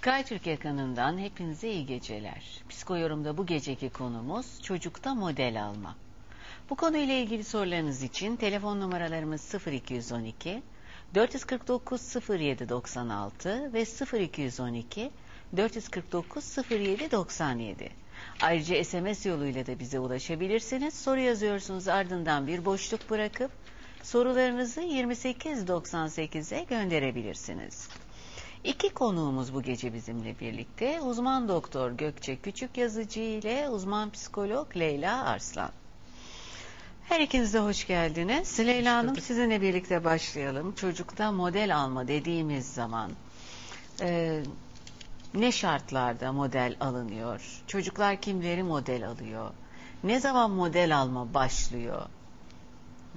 Sky Türk ekranından hepinize iyi geceler. Psikoyorumda bu geceki konumuz çocukta model alma. Bu konuyla ilgili sorularınız için telefon numaralarımız 0212 449 0796 ve 0212 449 0797. Ayrıca SMS yoluyla da bize ulaşabilirsiniz. Soru yazıyorsunuz ardından bir boşluk bırakıp sorularınızı 2898'e gönderebilirsiniz. İki konuğumuz bu gece bizimle birlikte. Uzman doktor Gökçe Küçük Yazıcı ile uzman psikolog Leyla Arslan. Her ikiniz de hoş geldiniz. Leyla Hanım sizinle birlikte başlayalım. Çocukta model alma dediğimiz zaman e, ne şartlarda model alınıyor? Çocuklar kimleri model alıyor? Ne zaman model alma başlıyor?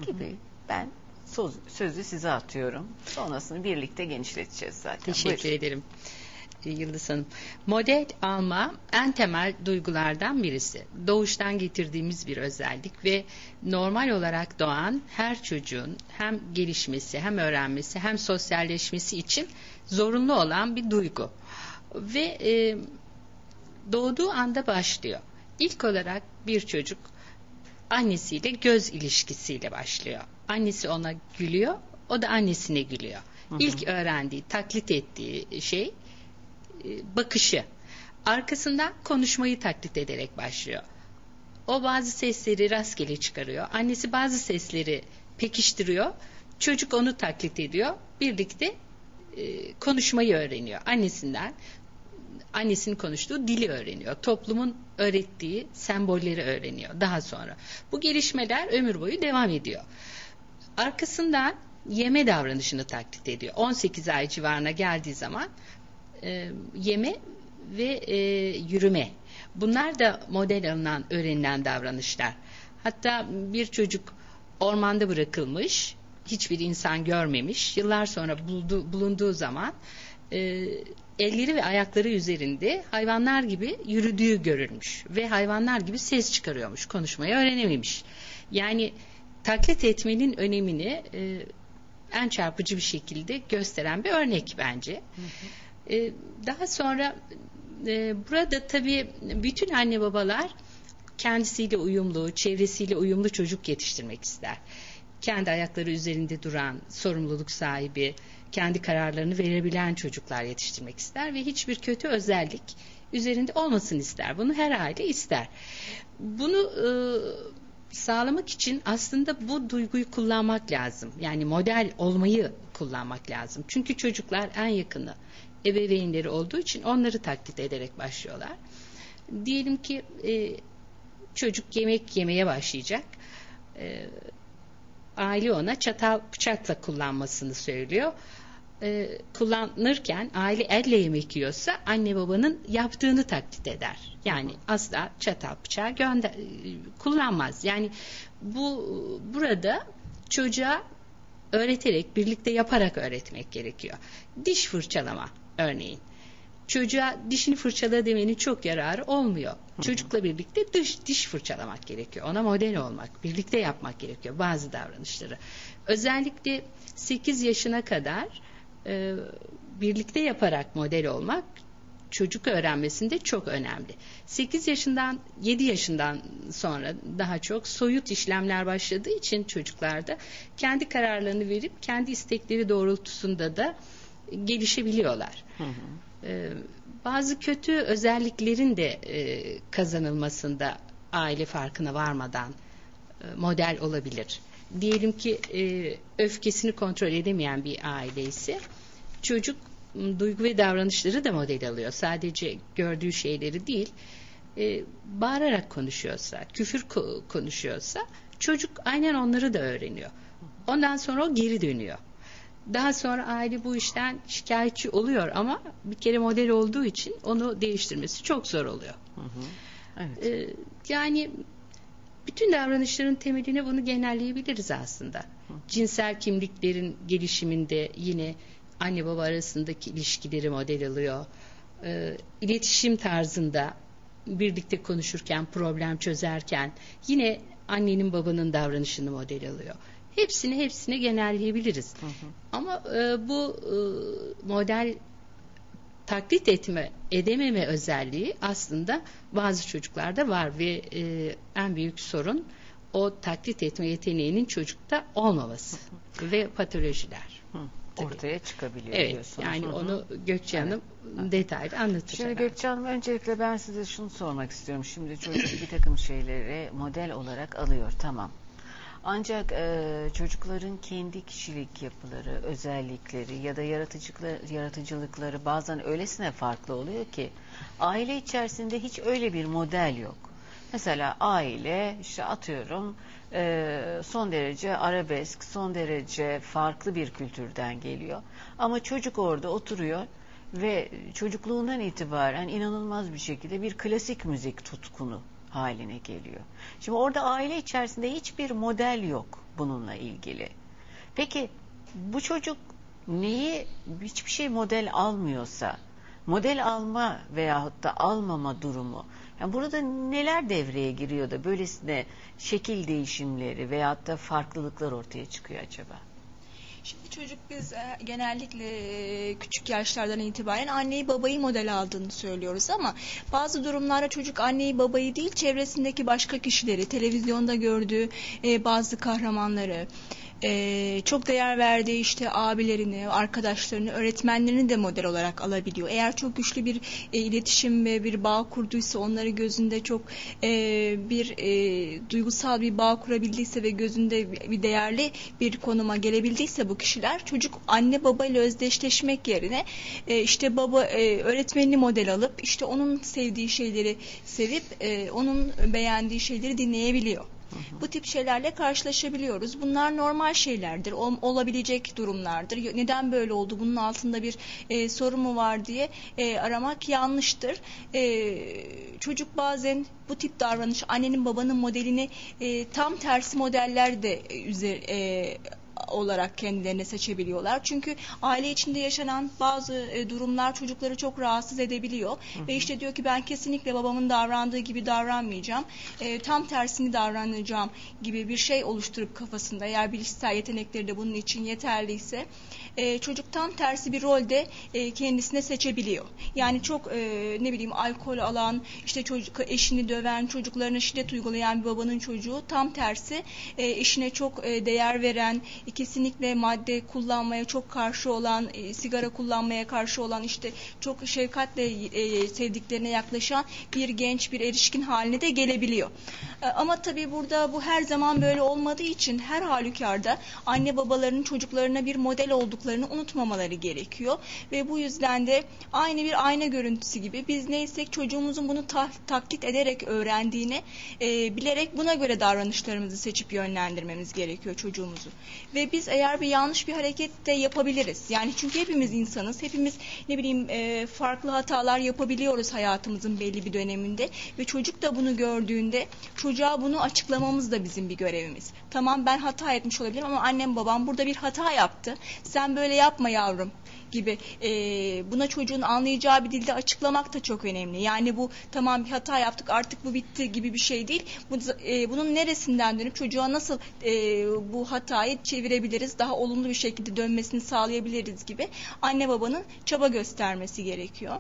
Gibi ben söz, sözü size atıyorum. Sonrasını birlikte genişleteceğiz zaten. Teşekkür Buyurun. ederim e, Yıldız Hanım. Model alma en temel duygulardan birisi. Doğuştan getirdiğimiz bir özellik ve normal olarak doğan her çocuğun hem gelişmesi hem öğrenmesi hem sosyalleşmesi için zorunlu olan bir duygu. Ve e, doğduğu anda başlıyor. İlk olarak bir çocuk annesiyle göz ilişkisiyle başlıyor. Annesi ona gülüyor, o da annesine gülüyor. Hı hı. İlk öğrendiği, taklit ettiği şey e, bakışı. Arkasından konuşmayı taklit ederek başlıyor. O bazı sesleri rastgele çıkarıyor. Annesi bazı sesleri pekiştiriyor. Çocuk onu taklit ediyor. Birlikte e, konuşmayı öğreniyor. Annesinden annesinin konuştuğu dili öğreniyor. Toplumun öğrettiği sembolleri öğreniyor daha sonra. Bu gelişmeler ömür boyu devam ediyor. Arkasından yeme davranışını taklit ediyor. 18 ay civarına geldiği zaman e, yeme ve e, yürüme. Bunlar da model alınan, öğrenilen davranışlar. Hatta bir çocuk ormanda bırakılmış, hiçbir insan görmemiş. Yıllar sonra buldu, bulunduğu zaman e, elleri ve ayakları üzerinde hayvanlar gibi yürüdüğü görülmüş ve hayvanlar gibi ses çıkarıyormuş, konuşmayı öğrenememiş. Yani taklit etmenin önemini e, en çarpıcı bir şekilde gösteren bir örnek bence. E, daha sonra e, burada tabii bütün anne babalar kendisiyle uyumlu, çevresiyle uyumlu çocuk yetiştirmek ister. Kendi ayakları üzerinde duran, sorumluluk sahibi, kendi kararlarını verebilen çocuklar yetiştirmek ister ve hiçbir kötü özellik üzerinde olmasın ister. Bunu her aile ister. Bunu e, sağlamak için aslında bu duyguyu kullanmak lazım. Yani model olmayı kullanmak lazım. Çünkü çocuklar en yakını ebeveynleri olduğu için onları taklit ederek başlıyorlar. Diyelim ki e, çocuk yemek yemeye başlayacak. E, aile ona çatal bıçakla kullanmasını söylüyor. E, kullanırken aile elle yemek yiyorsa anne babanın yaptığını taklit eder. Yani asla çatal bıçağı gönder kullanmaz. Yani bu burada çocuğa öğreterek, birlikte yaparak öğretmek gerekiyor. Diş fırçalama örneğin. Çocuğa dişini fırçala demenin çok yararı olmuyor. Çocukla birlikte diş, diş fırçalamak gerekiyor. Ona model olmak, birlikte yapmak gerekiyor bazı davranışları. Özellikle 8 yaşına kadar e, birlikte yaparak model olmak çocuk öğrenmesinde çok önemli. 8 yaşından 7 yaşından sonra daha çok soyut işlemler başladığı için çocuklarda kendi kararlarını verip kendi istekleri doğrultusunda da gelişebiliyorlar. Hı hı. Ee, bazı kötü özelliklerin de e, kazanılmasında aile farkına varmadan e, model olabilir. Diyelim ki e, öfkesini kontrol edemeyen bir aile ise çocuk duygu ve davranışları da model alıyor. Sadece gördüğü şeyleri değil, e, bağırarak konuşuyorsa, küfür ko- konuşuyorsa çocuk aynen onları da öğreniyor. Ondan sonra o geri dönüyor. Daha sonra aile bu işten şikayetçi oluyor ama bir kere model olduğu için onu değiştirmesi çok zor oluyor. Hı hı. Evet. Ee, yani bütün davranışların temeline bunu genelleyebiliriz aslında. Cinsel kimliklerin gelişiminde yine anne baba arasındaki ilişkileri model alıyor. Ee, iletişim tarzında birlikte konuşurken, problem çözerken yine annenin babanın davranışını model alıyor. Hepsini hepsini genelleyebiliriz. Hı hı. Ama e, bu e, model taklit etme, edememe özelliği aslında bazı çocuklarda var ve e, en büyük sorun o taklit etme yeteneğinin çocukta olmaması ve patolojiler. Hı, Tabii. Ortaya çıkabiliyor Evet, diyorsunuz. yani Hı hı. onu Gökçe Hanım detaylı anlatır. Şimdi. Gökçe Hanım öncelikle ben size şunu sormak istiyorum. Şimdi çocuk bir takım şeyleri model olarak alıyor tamam. Ancak e, çocukların kendi kişilik yapıları, özellikleri ya da yaratıcılıkları, bazen öylesine farklı oluyor ki aile içerisinde hiç öyle bir model yok. Mesela aile işte atıyorum e, son derece arabesk, son derece farklı bir kültürden geliyor. Ama çocuk orada oturuyor ve çocukluğundan itibaren inanılmaz bir şekilde bir klasik müzik tutkunu haline geliyor. Şimdi orada aile içerisinde hiçbir model yok bununla ilgili. Peki bu çocuk neyi hiçbir şey model almıyorsa model alma veyahut da almama durumu yani burada neler devreye giriyor da böylesine şekil değişimleri veyahut da farklılıklar ortaya çıkıyor acaba? Şimdi çocuk biz e, genellikle e, küçük yaşlardan itibaren anneyi babayı model aldığını söylüyoruz ama bazı durumlarda çocuk anneyi babayı değil çevresindeki başka kişileri, televizyonda gördüğü e, bazı kahramanları, e, çok değer verdiği işte abilerini, arkadaşlarını, öğretmenlerini de model olarak alabiliyor. Eğer çok güçlü bir e, iletişim ve bir bağ kurduysa, onları gözünde çok e, bir e, duygusal bir bağ kurabildiyse ve gözünde bir değerli bir konuma gelebildiyse bu kişiler, çocuk anne baba ile özdeşleşmek yerine e, işte baba e, öğretmenini model alıp işte onun sevdiği şeyleri sevip e, onun beğendiği şeyleri dinleyebiliyor. Bu tip şeylerle karşılaşabiliyoruz. Bunlar normal şeylerdir, ol- olabilecek durumlardır. Neden böyle oldu, bunun altında bir e, sorun mu var diye e, aramak yanlıştır. E, çocuk bazen bu tip davranış, annenin babanın modelini e, tam tersi modeller de e, üzer, e, olarak kendilerine seçebiliyorlar. Çünkü aile içinde yaşanan bazı e, durumlar çocukları çok rahatsız edebiliyor. Ve işte diyor ki ben kesinlikle babamın davrandığı gibi davranmayacağım. E, tam tersini davranacağım gibi bir şey oluşturup kafasında eğer bilişsel yetenekleri de bunun için yeterliyse e, çocuk tam tersi bir rolde e, kendisine seçebiliyor. Yani çok e, ne bileyim alkol alan, işte çocuk eşini döven, çocuklarına şiddet uygulayan bir babanın çocuğu tam tersi e, eşine çok e, değer veren, e, kesinlikle madde kullanmaya çok karşı olan, e, sigara kullanmaya karşı olan işte çok şefkatle e, sevdiklerine yaklaşan bir genç bir erişkin haline de gelebiliyor. E, ama tabii burada bu her zaman böyle olmadığı için her halükarda anne babaların çocuklarına bir model olduklarını unutmamaları gerekiyor ve bu yüzden de aynı bir ayna görüntüsü gibi biz neysek çocuğumuzun bunu ta- taklit ederek öğrendiğini e, bilerek buna göre davranışlarımızı seçip yönlendirmemiz gerekiyor çocuğumuzu. Ve biz eğer bir yanlış bir hareket de yapabiliriz. Yani çünkü hepimiz insanız. Hepimiz ne bileyim e, farklı hatalar yapabiliyoruz hayatımızın belli bir döneminde ve çocuk da bunu gördüğünde çocuğa bunu açıklamamız da bizim bir görevimiz. Tamam ben hata etmiş olabilirim ama annem babam burada bir hata yaptı. Sen böyle yapma yavrum gibi e, buna çocuğun anlayacağı bir dilde açıklamak da çok önemli. Yani bu tamam bir hata yaptık artık bu bitti gibi bir şey değil. Bu, e, bunun neresinden dönüp çocuğa nasıl e, bu hatayı çevirebiliriz, daha olumlu bir şekilde dönmesini sağlayabiliriz gibi anne babanın çaba göstermesi gerekiyor.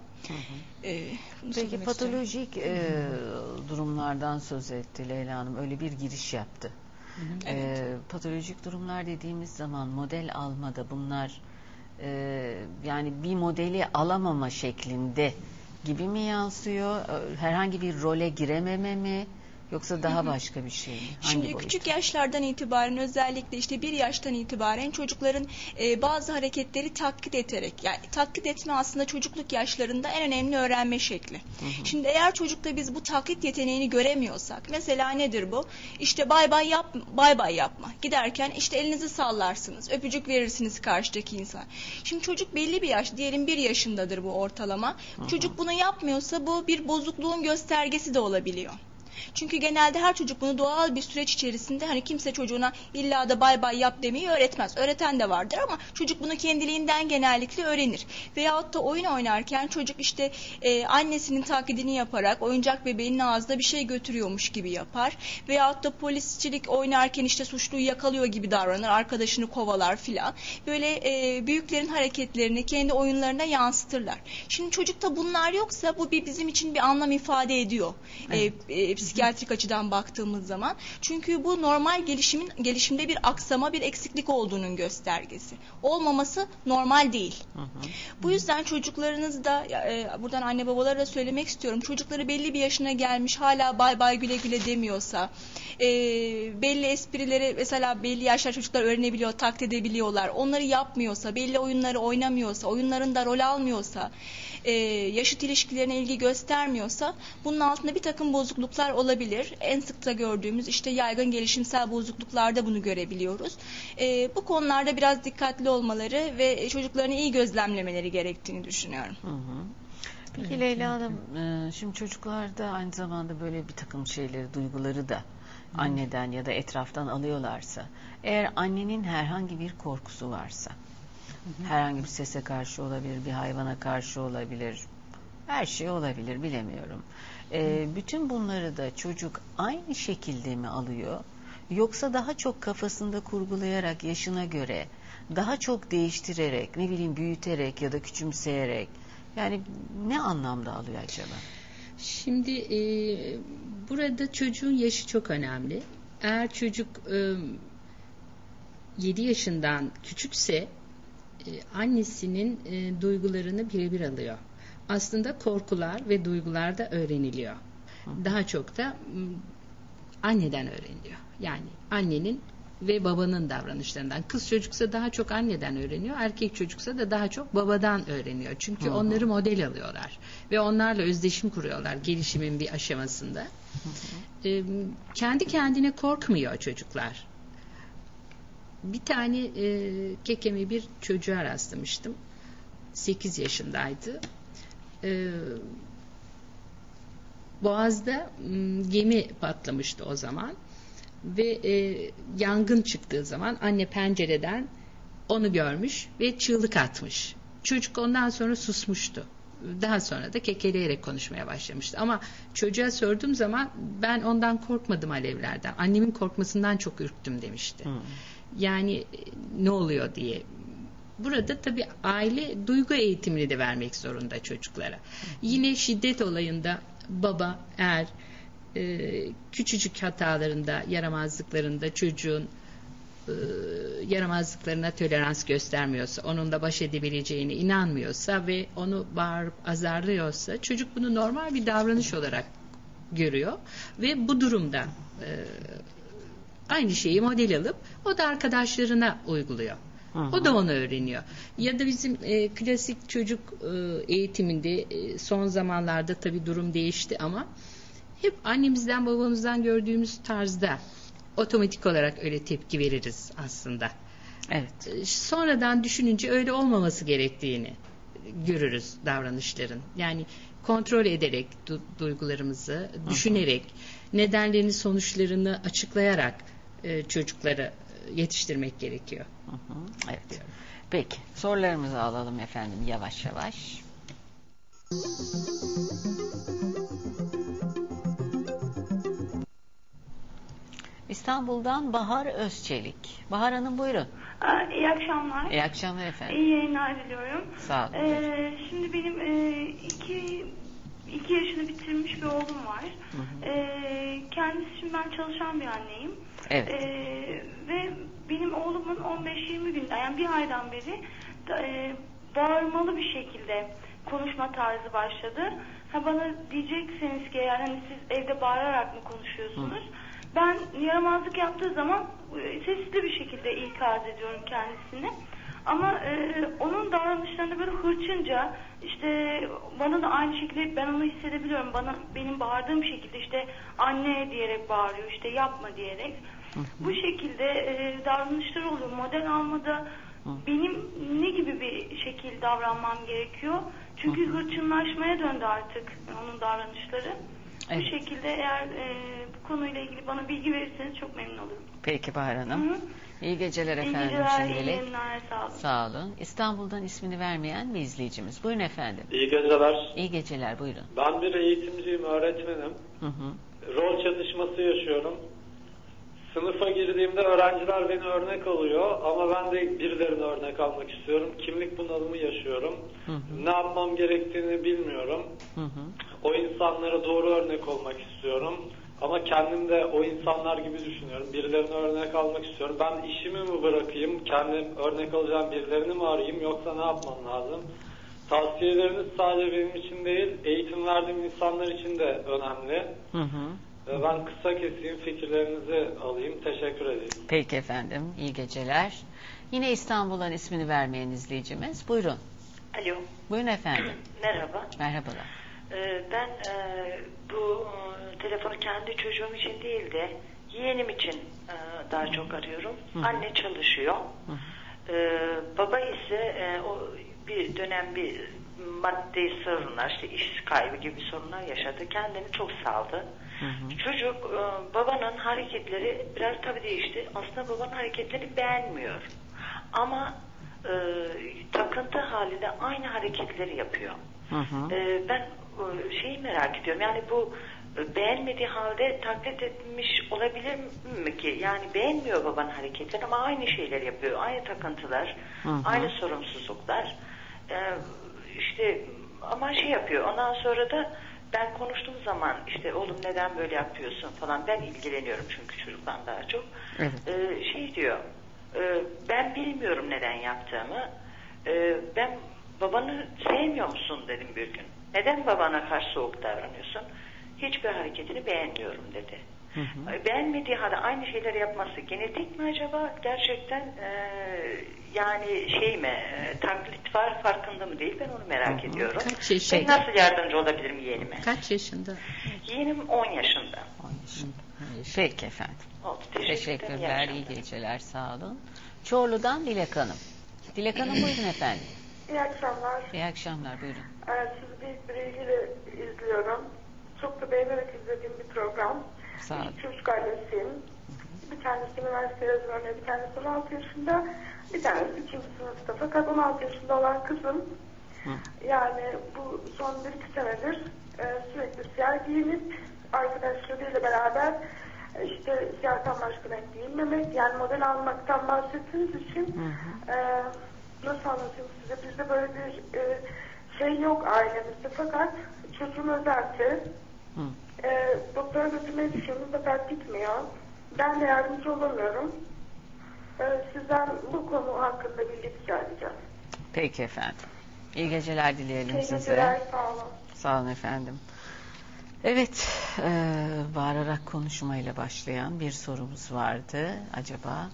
E, bunu Peki söylemek istiyorum. patolojik e, durumlardan söz etti Leyla Hanım. Öyle bir giriş yaptı. Evet. E, patolojik durumlar dediğimiz zaman model almada bunlar e, yani bir modeli alamama şeklinde gibi mi yansıyor? Herhangi bir role girememe mi? Yoksa daha başka bir şey mi? Hangi Şimdi boyut? küçük yaşlardan itibaren özellikle işte bir yaştan itibaren çocukların e, bazı hareketleri taklit ederek yani taklit etme aslında çocukluk yaşlarında en önemli öğrenme şekli. Şimdi eğer çocukta biz bu taklit yeteneğini göremiyorsak mesela nedir bu? İşte bay bay yap bay bay yapma. Giderken işte elinizi sallarsınız, öpücük verirsiniz karşıdaki insan. Şimdi çocuk belli bir yaş, diyelim bir yaşındadır bu ortalama. Çocuk bunu yapmıyorsa bu bir bozukluğun göstergesi de olabiliyor. Çünkü genelde her çocuk bunu doğal bir süreç içerisinde hani kimse çocuğuna illa da bay bay yap demeyi öğretmez. Öğreten de vardır ama çocuk bunu kendiliğinden genellikle öğrenir. Veyahut da oyun oynarken çocuk işte e, annesinin taklidini yaparak oyuncak bebeğinin ağzına bir şey götürüyormuş gibi yapar. Veyahut da polisçilik oynarken işte suçluyu yakalıyor gibi davranır. Arkadaşını kovalar filan. Böyle e, büyüklerin hareketlerini kendi oyunlarına yansıtırlar. Şimdi çocukta bunlar yoksa bu bir bizim için bir anlam ifade ediyor. Evet. E, e, psikiyatrik açıdan baktığımız zaman. Çünkü bu normal gelişimin gelişimde bir aksama, bir eksiklik olduğunun göstergesi. Olmaması normal değil. Hı hı. Bu yüzden çocuklarınız da e, buradan anne babalara da söylemek istiyorum. Çocukları belli bir yaşına gelmiş hala bay bay güle güle demiyorsa, e, belli esprileri mesela belli yaşlar çocuklar öğrenebiliyor, taklit edebiliyorlar. Onları yapmıyorsa, belli oyunları oynamıyorsa, oyunlarında rol almıyorsa, e, yaşıt ilişkilerine ilgi göstermiyorsa bunun altında bir takım bozukluklar olabilir. En sık da gördüğümüz işte yaygın gelişimsel bozukluklarda bunu görebiliyoruz. E, bu konularda biraz dikkatli olmaları ve çocuklarını iyi gözlemlemeleri gerektiğini düşünüyorum. Hı hı. Peki Leyla Hanım, e, şimdi çocuklarda aynı zamanda böyle bir takım şeyleri, duyguları da anneden ya da etraftan alıyorlarsa, eğer annenin herhangi bir korkusu varsa, herhangi bir sese karşı olabilir, bir hayvana karşı olabilir, her şey olabilir, bilemiyorum. E, bütün bunları da çocuk aynı şekilde mi alıyor, yoksa daha çok kafasında kurgulayarak yaşına göre, daha çok değiştirerek, ne bileyim büyüterek ya da küçümseyerek, yani ne anlamda alıyor acaba? Şimdi e, burada çocuğun yaşı çok önemli. Eğer çocuk e, 7 yaşından küçükse annesinin e, duygularını birebir alıyor. Aslında korkular ve duygular da öğreniliyor. Daha çok da anneden öğreniliyor. Yani annenin ve babanın davranışlarından. Kız çocuksa daha çok anneden öğreniyor, erkek çocuksa da daha çok babadan öğreniyor. Çünkü Hı hı. onları model alıyorlar ve onlarla özdeşim kuruyorlar gelişimin bir aşamasında. Ee, kendi kendine korkmuyor çocuklar. Bir tane e, kekeme bir çocuğa rastlamıştım. 8 yaşındaydı. Ee, Boğaz'da m, gemi patlamıştı o zaman ve e, yangın çıktığı zaman anne pencereden onu görmüş ve çığlık atmış. Çocuk ondan sonra susmuştu. Daha sonra da kekeleyerek konuşmaya başlamıştı. Ama çocuğa sorduğum zaman ben ondan korkmadım alevlerden. Annemin korkmasından çok ürktüm demişti. Hı. Yani e, ne oluyor diye. Burada tabii aile duygu eğitimini de vermek zorunda çocuklara. Yine şiddet olayında baba eğer e, küçücük hatalarında, yaramazlıklarında çocuğun e, yaramazlıklarına tolerans göstermiyorsa, onunla baş edebileceğine inanmıyorsa ve onu bağırıp azarlıyorsa çocuk bunu normal bir davranış olarak görüyor ve bu durumda e, aynı şeyi model alıp o da arkadaşlarına uyguluyor. Hı. O da onu öğreniyor. Ya da bizim e, klasik çocuk e, eğitiminde e, son zamanlarda tabii durum değişti ama hep annemizden babamızdan gördüğümüz tarzda otomatik olarak öyle tepki veririz aslında. Evet. E, Sonradan düşününce öyle olmaması gerektiğini görürüz davranışların. Yani kontrol ederek du- duygularımızı, düşünerek, nedenlerini, sonuçlarını açıklayarak e, çocukları yetiştirmek gerekiyor. Hı hı. Evet. Peki sorularımızı alalım efendim yavaş yavaş. İstanbul'dan Bahar Özçelik. Bahar Hanım buyurun. Aa, İyi akşamlar. İyi akşamlar efendim. İyi yayınlar diliyorum. Sağ olun. Ee, şimdi benim e, iki, iki yaşını bitirmiş bir oğlum var. hı. Ee, kendisi şimdi ben çalışan bir anneyim. Evet. Ee, ve benim oğlumun 15-20 gün, yani bir aydan beri da, e, bağırmalı bir şekilde konuşma tarzı başladı. Ha bana diyecekseniz ki eğer hani siz evde bağırarak mı konuşuyorsunuz? Ben yaramazlık yaptığı zaman e, sesli bir şekilde ikaz ediyorum kendisini. Ama e, onun davranışlarında böyle hırçınca işte bana da aynı şekilde ben onu hissedebiliyorum. Bana benim bağırdığım şekilde işte anne diyerek bağırıyor işte yapma diyerek. Bu şekilde e, davranışlar oluyor. Model almada benim ne gibi bir şekil davranmam gerekiyor? Çünkü hırçınlaşmaya döndü artık onun davranışları. Evet. Bu şekilde eğer e, bu konuyla ilgili bana bilgi verirseniz çok memnun olurum. Peki Bahar Hı Hanım. hı. İyi geceler İyi efendim geceler, iyi şimdilik. yayınlar, sağ olun. Sağ olun. İstanbul'dan ismini vermeyen bir izleyicimiz. Buyurun efendim. İyi geceler. İyi geceler buyurun. Ben bir eğitimciyim, öğretmenim. Hı hı. Rol çatışması yaşıyorum. Sınıfa girdiğimde öğrenciler beni örnek alıyor ama ben de birilerini örnek almak istiyorum. Kimlik bunalımı yaşıyorum. Hı hı. Ne yapmam gerektiğini bilmiyorum. Hı hı. O insanlara doğru örnek olmak istiyorum. Ama kendim de o insanlar gibi düşünüyorum. Birilerine örnek almak istiyorum. Ben işimi mi bırakayım, kendim örnek alacağım birilerini mi arayayım yoksa ne yapmam lazım? Tavsiyeleriniz sadece benim için değil, eğitim verdiğim insanlar için de önemli. Hı hı. Ve Ben kısa keseyim, fikirlerinizi alayım. Teşekkür ederim. Peki efendim. İyi geceler. Yine İstanbul'dan ismini vermeyen izleyicimiz. Buyurun. Alo, Buyurun efendim. merhaba. Merhabalar. Ee, ben e, bu e, telefonu kendi çocuğum için değil de yeğenim için e, daha çok arıyorum. Hı hı. Anne çalışıyor. Hı. Ee, baba ise e, o bir dönem bir maddi sorunlar, işte iş kaybı gibi sorunlar yaşadı. Kendini çok saldı. Hı hı. Çocuk e, babanın hareketleri biraz tabii değişti. Aslında babanın hareketlerini beğenmiyor. Ama e, takıntı halinde aynı hareketleri yapıyor. Hı hı. Ee, ben e, şeyi merak ediyorum. Yani bu e, beğenmediği halde taklit etmiş olabilir mi ki? Yani beğenmiyor babanın hareketleri ama aynı şeyler yapıyor. Aynı takıntılar, Hı hı. aynı sorumsuzluklar. Ee, işte ama şey yapıyor. Ondan sonra da ben konuştuğum zaman işte oğlum neden böyle yapıyorsun falan ben ilgileniyorum çünkü çocuktan daha çok. Evet. Ee, şey diyor e, ben bilmiyorum neden yaptığımı. Ee, ben babanı sevmiyor musun dedim bir gün. Neden babana karşı soğuk davranıyorsun? Hiçbir hareketini beğenmiyorum dedi. Hı hı. Beğenmediği halde aynı şeyleri yapması genetik mi acaba? Gerçekten e, yani şey mi e, taklit var farkında mı değil ben onu merak Hı hı. ediyorum. Kaç yaşında? Ben nasıl yardımcı olabilirim yeğenime? Kaç yaşında? Yeğenim 10 yaşında. Onun için. Peki efendim. Oldu. Teşekkür. İyi Teşekkürler. iyi akşamlar. geceler. Sağ olun. Çorlu'dan Dilek Hanım. Dilek Hanım buyurun efendim. İyi akşamlar. İyi akşamlar buyurun. Ee, sizi büyük bir ilgiyle izliyorum. Çok da beğenerek izlediğim bir program. Sağ olun. İki çocuk ailesiyim. Bir tanesi üniversite öğretmeni, bir tanesi 16 yaşında, bir tanesi 3. sınıfta. Fakat 16 yaşında olan kızım, Hı. yani bu son 1-2 senedir e, sürekli siyah giyinip arkadaşlarıyla beraber e, işte siyahtan başka renk giyinmemek, yani model almaktan bahsettiğiniz için e, nasıl anlatayım size, bizde böyle bir e, şey yok ailemizde fakat çocuğum özelse Hı. E, doktora götürmeyi düşündüm fakat gitmiyor. Ben de yardımcı olamıyorum. E, sizden bu konu hakkında bilgi rica edeceğim. Peki efendim. İyi geceler dileyelim İyi size. geceler, sağ olun. Sağ olun efendim. Evet, e, bağırarak konuşmayla başlayan bir sorumuz vardı. Acaba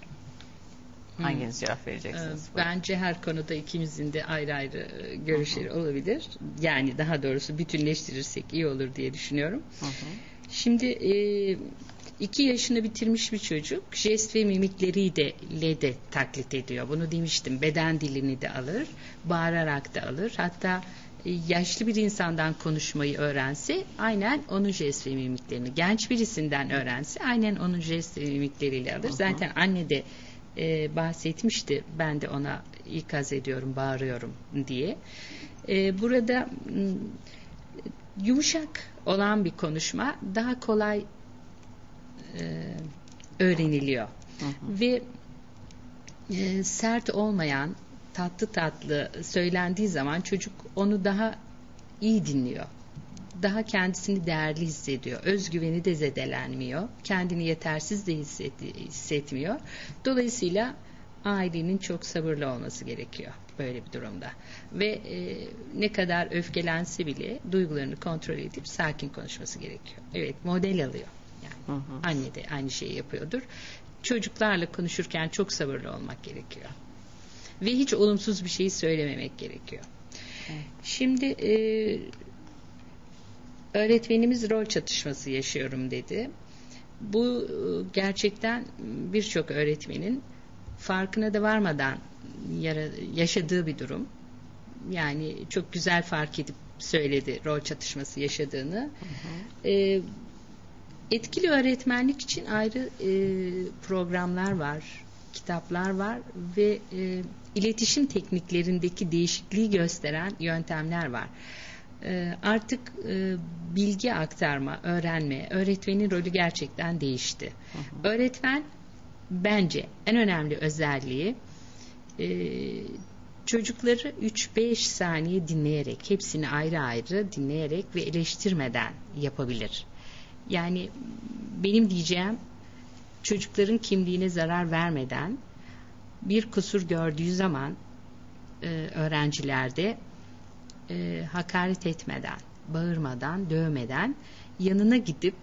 hanginiz cevap Ee, vereceksiniz? Buyurun. Bence her konuda ikimizin de ayrı ayrı e, görüşleri olabilir. Yani daha doğrusu bütünleştirirsek iyi olur diye düşünüyorum. Hı hı. Şimdi e, iki yaşını bitirmiş bir çocuk jest ve mimikleriyle de, de taklit ediyor. Bunu demiştim. Beden dilini de alır, bağırarak da alır. Hatta e, yaşlı bir insandan konuşmayı öğrense aynen onun jest ve mimiklerini, genç birisinden öğrense aynen onun jest ve mimikleriyle alır. Zaten anne de e, bahsetmişti. Ben de ona ikaz ediyorum, bağırıyorum diye. E, burada m, yumuşak olan bir konuşma daha kolay e, öğreniliyor. Hı hı. Ve e, sert olmayan tatlı tatlı söylendiği zaman çocuk onu daha iyi dinliyor. Daha kendisini değerli hissediyor. Özgüveni de zedelenmiyor. Kendini yetersiz de hisset- hissetmiyor. Dolayısıyla ailenin çok sabırlı olması gerekiyor böyle bir durumda. Ve e, ne kadar öfkelense bile duygularını kontrol edip sakin konuşması gerekiyor. Evet model alıyor. Yani Hı hı. anne de aynı şeyi yapıyordur. Çocuklarla konuşurken çok sabırlı olmak gerekiyor. Ve hiç olumsuz bir şey söylememek gerekiyor. Şimdi e, öğretmenimiz rol çatışması yaşıyorum dedi. Bu e, gerçekten birçok öğretmenin farkına da varmadan yaşadığı bir durum. Yani çok güzel fark edip söyledi rol çatışması yaşadığını. Ee, Etkili öğretmenlik için ayrı e, programlar var, kitaplar var ve e, iletişim tekniklerindeki değişikliği gösteren yöntemler var. E, artık e, bilgi aktarma, öğrenme, öğretmenin rolü gerçekten değişti. Öğretmen bence en önemli özelliği e, çocukları 3-5 saniye dinleyerek, hepsini ayrı ayrı dinleyerek ve eleştirmeden yapabilir. Yani benim diyeceğim çocukların kimliğine zarar vermeden bir kusur gördüğü zaman e, öğrencilerde e, hakaret etmeden, bağırmadan, dövmeden yanına gidip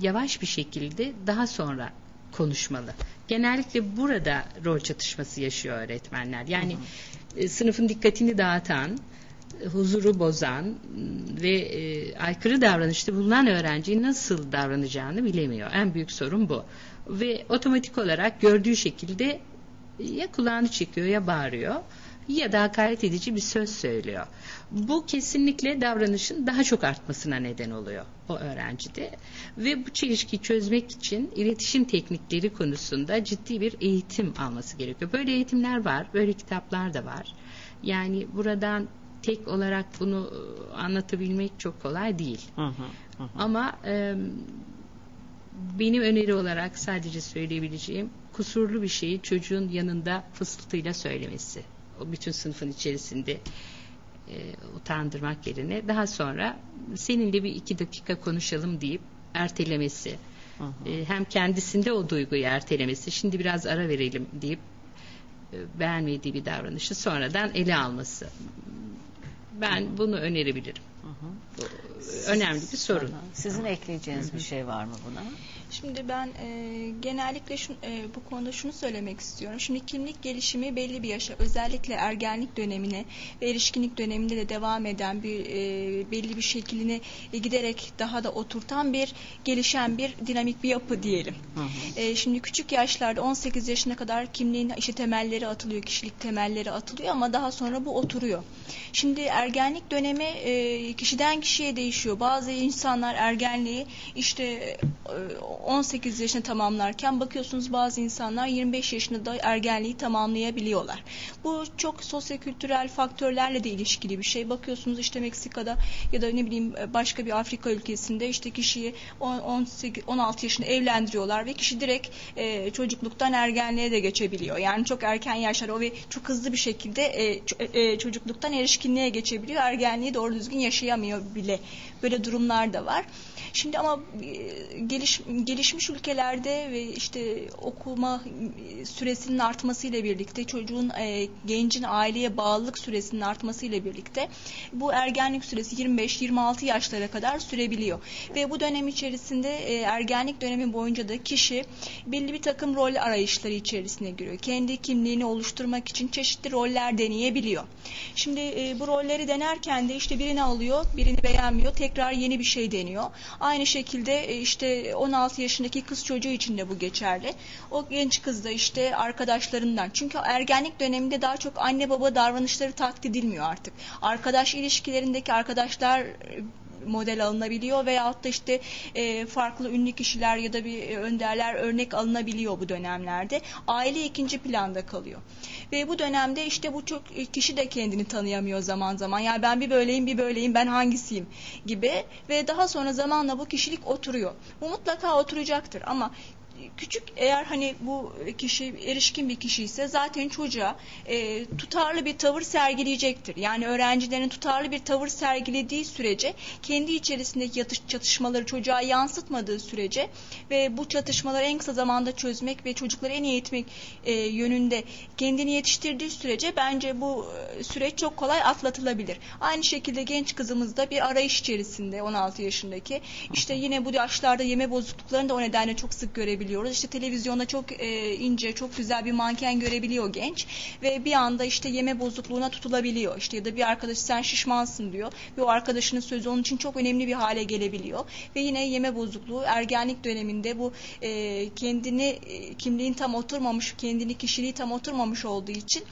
yavaş bir şekilde daha sonra konuşmalı. Genellikle burada rol çatışması yaşıyor öğretmenler. Yani e, sınıfın dikkatini dağıtan, e, huzuru bozan ve e, aykırı davranışta bulunan öğrenciyi nasıl davranacağını bilemiyor. En büyük sorun bu. Ve otomatik olarak gördüğü şekilde ya kulağını çekiyor ya bağırıyor ya da hakaret edici bir söz söylüyor. Bu kesinlikle davranışın daha çok artmasına neden oluyor o öğrencide. Ve bu çelişkiyi çözmek için iletişim teknikleri konusunda ciddi bir eğitim alması gerekiyor. Böyle eğitimler var, böyle kitaplar da var. Yani buradan tek olarak bunu e, anlatabilmek çok kolay değil. Hı hı, hı. Ama e, benim öneri olarak sadece söyleyebileceğim kusurlu bir şeyi çocuğun yanında fısıltıyla söylemesi. O bütün sınıfın içerisinde e, utandırmak yerine daha sonra seninle bir iki dakika konuşalım deyip ertelemesi. Hı hı. E, hem kendisinde o duyguyu ertelemesi. Şimdi biraz ara verelim deyip e, beğenmediği bir davranışı sonradan ele alması. Ben bunu önerebilirim. Bu önemli bir sorun. Aha. Sizin ekleyeceğiniz bir şey var mı buna? Şimdi ben e, genellikle şu, e, bu konuda şunu söylemek istiyorum. Şimdi kimlik gelişimi belli bir yaşa özellikle ergenlik dönemine ve erişkinlik döneminde de devam eden bir e, belli bir şeklini e, giderek daha da oturtan bir gelişen bir dinamik bir yapı diyelim. Hı hı. E, şimdi küçük yaşlarda 18 yaşına kadar kimliğin işte temelleri atılıyor, kişilik temelleri atılıyor ama daha sonra bu oturuyor. Şimdi ergenlik dönemi e, kişiden kişiye değişiyor. Bazı insanlar ergenliği işte e, 18 yaşını tamamlarken bakıyorsunuz bazı insanlar 25 yaşında da ergenliği tamamlayabiliyorlar. Bu çok sosyokültürel faktörlerle de ilişkili bir şey. Bakıyorsunuz işte Meksika'da ya da ne bileyim başka bir Afrika ülkesinde işte kişiyi 18 16 yaşında evlendiriyorlar ve kişi direkt e, çocukluktan ergenliğe de geçebiliyor. Yani çok erken yaşlarda ve çok hızlı bir şekilde e, e, çocukluktan erişkinliğe geçebiliyor. Ergenliği doğru düzgün yaşayamıyor bile. Böyle durumlar da var. Şimdi ama e, geliş, gelişmiş ülkelerde ve işte okuma süresinin artmasıyla birlikte çocuğun e, gencin aileye bağlılık süresinin artmasıyla birlikte bu ergenlik süresi 25-26 yaşlara kadar sürebiliyor. Ve bu dönem içerisinde e, ergenlik dönemi boyunca da kişi belli bir takım rol arayışları içerisine giriyor. Kendi kimliğini oluşturmak için çeşitli roller deneyebiliyor. Şimdi e, bu rolleri denerken de işte birini alıyor, birini beğenmiyor, tekrar yeni bir şey deniyor. Aynı şekilde e, işte 16 yaşındaki kız çocuğu için de bu geçerli. O genç kız da işte arkadaşlarından. Çünkü ergenlik döneminde daha çok anne baba davranışları taklit edilmiyor artık. Arkadaş ilişkilerindeki arkadaşlar model alınabiliyor veyahut da işte e, farklı ünlü kişiler ya da bir önderler örnek alınabiliyor bu dönemlerde. Aile ikinci planda kalıyor. Ve bu dönemde işte bu çok kişi de kendini tanıyamıyor zaman zaman. Yani ben bir böyleyim bir böyleyim ben hangisiyim gibi ve daha sonra zamanla bu kişilik oturuyor. Bu mutlaka oturacaktır ama küçük eğer hani bu kişi erişkin bir kişi ise zaten çocuğa e, tutarlı bir tavır sergileyecektir. Yani öğrencilerin tutarlı bir tavır sergilediği sürece kendi içerisindeki yatış, çatışmaları çocuğa yansıtmadığı sürece ve bu çatışmaları en kısa zamanda çözmek ve çocukları en iyi eğitmek e, yönünde kendini yetiştirdiği sürece bence bu e, süreç çok kolay atlatılabilir. Aynı şekilde genç kızımız da bir arayış içerisinde 16 yaşındaki işte yine bu yaşlarda yeme bozukluklarını da o nedenle çok sık görebiliyoruz görebiliyoruz. İşte televizyonda çok e, ince, çok güzel bir manken görebiliyor genç ve bir anda işte yeme bozukluğuna tutulabiliyor. İşte ya da bir arkadaş sen şişmansın diyor ve o arkadaşının sözü onun için çok önemli bir hale gelebiliyor. Ve yine yeme bozukluğu ergenlik döneminde bu e, kendini e, kimliğin tam oturmamış, kendini kişiliği tam oturmamış olduğu için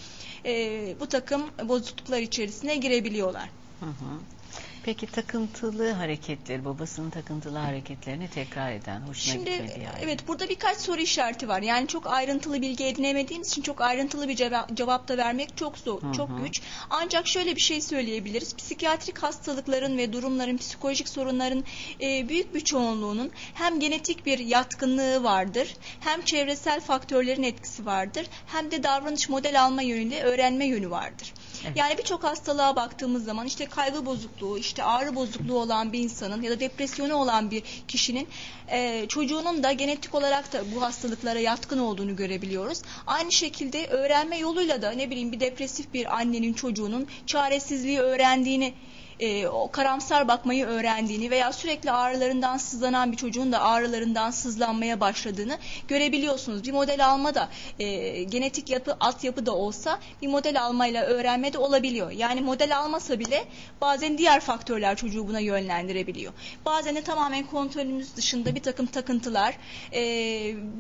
e, bu takım bozukluklar içerisine girebiliyorlar. Hı hı. Peki takıntılı hareketleri, babasının takıntılı hareketlerini tekrar eden, hoşuna Şimdi gitmediği halde. evet burada birkaç soru işareti var. Yani çok ayrıntılı bilgi edinemediğimiz için çok ayrıntılı bir ceva- cevap da vermek çok zor, Hı çok güç. Ancak şöyle bir şey söyleyebiliriz. Psikiyatrik hastalıkların ve durumların, psikolojik sorunların e, büyük bir çoğunluğunun hem genetik bir yatkınlığı vardır, hem çevresel faktörlerin etkisi vardır, hem de davranış model alma yönünde öğrenme yönü vardır. Yani birçok hastalığa baktığımız zaman işte kaygı bozukluğu, işte ağrı bozukluğu olan bir insanın ya da depresyonu olan bir kişinin e, çocuğunun da genetik olarak da bu hastalıklara yatkın olduğunu görebiliyoruz. Aynı şekilde öğrenme yoluyla da ne bileyim bir depresif bir annenin çocuğunun çaresizliği öğrendiğini e, o karamsar bakmayı öğrendiğini veya sürekli ağrılarından sızlanan bir çocuğun da ağrılarından sızlanmaya başladığını görebiliyorsunuz. Bir model alma da e, genetik yapı, altyapı da olsa bir model almayla öğrenme de olabiliyor. Yani model almasa bile bazen diğer faktörler çocuğu buna yönlendirebiliyor. Bazen de tamamen kontrolümüz dışında bir takım takıntılar, e,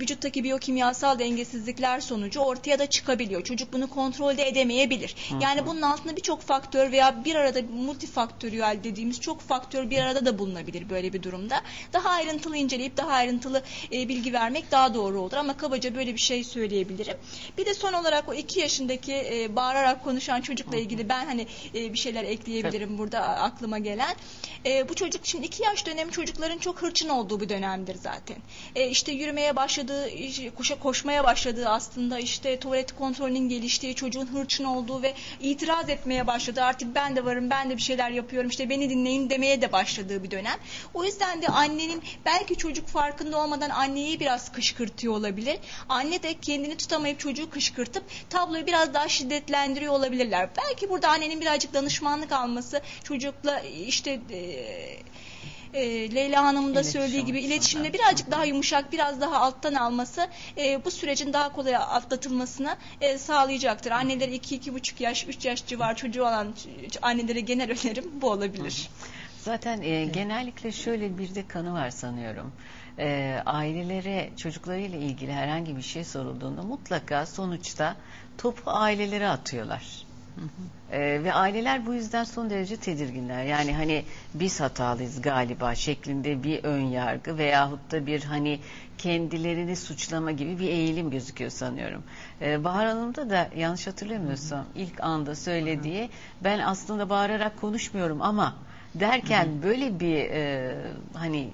vücuttaki biyokimyasal dengesizlikler sonucu ortaya da çıkabiliyor. Çocuk bunu kontrolde edemeyebilir. Yani bunun altında birçok faktör veya bir arada multifaktöriyel dediğimiz çok faktör bir arada da bulunabilir böyle bir durumda. Daha ayrıntılı inceleyip daha ayrıntılı e, bilgi vermek daha doğru olur ama kabaca böyle bir şey söyleyebilirim. Bir de son olarak o iki yaşındaki e, bağırarak konuşan çocukla ilgili ben hani e, bir şeyler ekleyebilirim burada aklıma gelen. E, bu çocuk şimdi iki yaş dönemi çocukların çok hırçın olduğu bir dönemdir zaten. E, işte yürümeye başladığı, koşa koşmaya başladığı aslında işte tuvalet kontrolünün geliştiği, çocuğun hırçın olduğu ve itiraz etmeye başladığı artık ben de varım, ben de bir şeyler yapıyorum, işte beni dinleyin demeye de başladığı bir dönem. O yüzden de annenin belki çocuk farkında olmadan anneyi biraz kışkırtıyor olabilir. Anne de kendini tutamayıp çocuğu kışkırtıp tabloyu biraz daha şiddetlendiriyor olabilirler. Belki burada annenin birazcık danışmanlık alması çocukla işte e, e, Leyla Hanım'ın da İletişim söylediği gibi iletişimde birazcık daha yumuşak, biraz daha alttan alması e, bu sürecin daha kolay atlatılmasını e, sağlayacaktır. Anneler 2-2,5 yaş, 3 yaş civar çocuğu olan annelere genel önerim bu olabilir. Zaten e, genellikle şöyle bir de kanı var sanıyorum. E, ailelere çocuklarıyla ilgili herhangi bir şey sorulduğunda mutlaka sonuçta topu ailelere atıyorlar. E, ve aileler bu yüzden son derece tedirginler. Yani hani biz hatalıyız galiba şeklinde bir ön yargı veyahut da bir hani kendilerini suçlama gibi bir eğilim gözüküyor sanıyorum. E, Bahar Hanım'da da yanlış hatırlamıyorsam ilk anda söylediği ben aslında bağırarak konuşmuyorum ama derken böyle bir e, hani